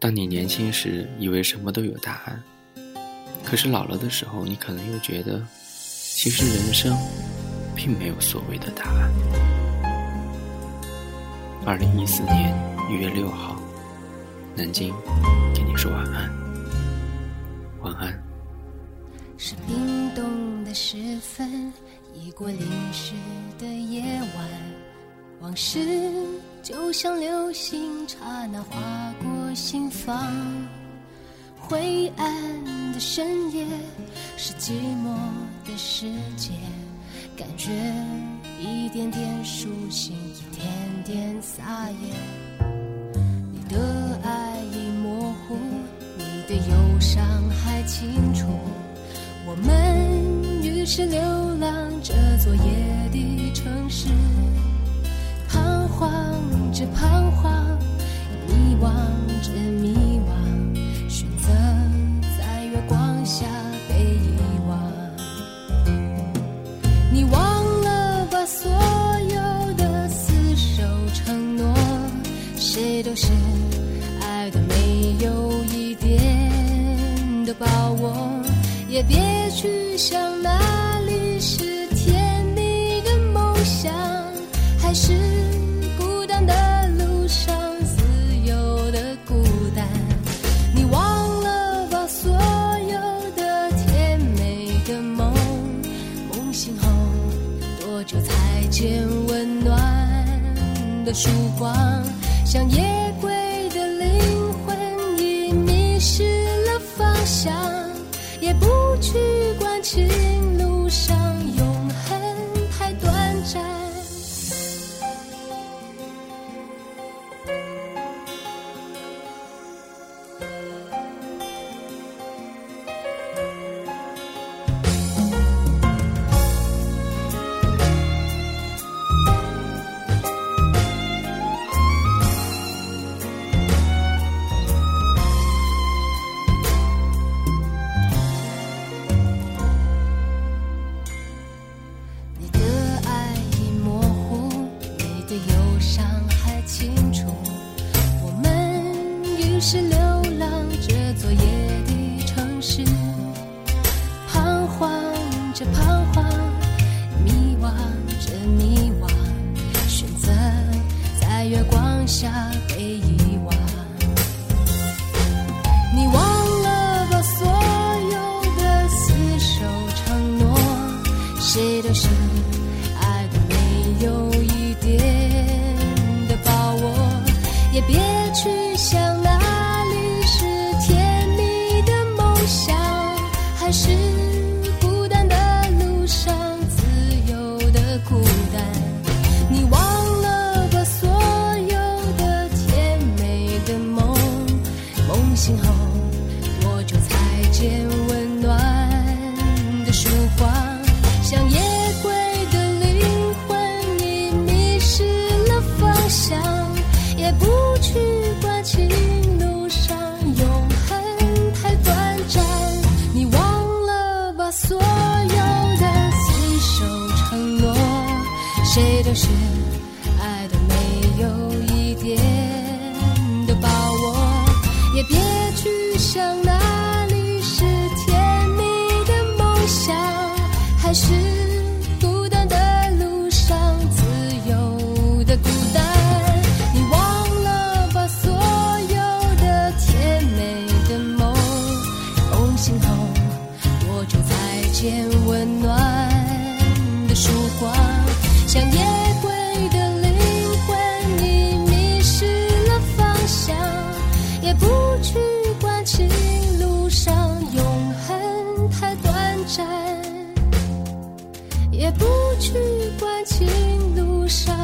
当你年轻时以为什么都有答案，可是老了的时候，你可能又觉得，其实人生并没有所谓的答案。二零一四年一月六号，南京，给你说晚安，晚安。是冰冻的时分，已过零时的夜晚，往事就像流星，刹那划过我心房。灰暗的深夜，是寂寞的世界，感觉一点点苏醒，一点点撒野。你的爱已模糊，你的忧伤还清楚。我们于是流浪这座夜的城市，彷徨着彷徨，抱我。也别去想哪里是甜蜜的梦想，还是孤单的路上自由的孤单。你忘了吧，所有的甜美的梦，梦醒后多久才见温暖的曙光？像夜归的灵魂已迷失想，也不去管其他。谁都是爱的没有一点的把握，也别去去管情路上永恒太短暂。你忘了吧，所有的厮守承诺，谁都是爱的没有一点的把握，也别去想温暖的曙光？像夜归的灵魂已迷失了方向，也不去管情路上永恒太短暂。也不去管情路上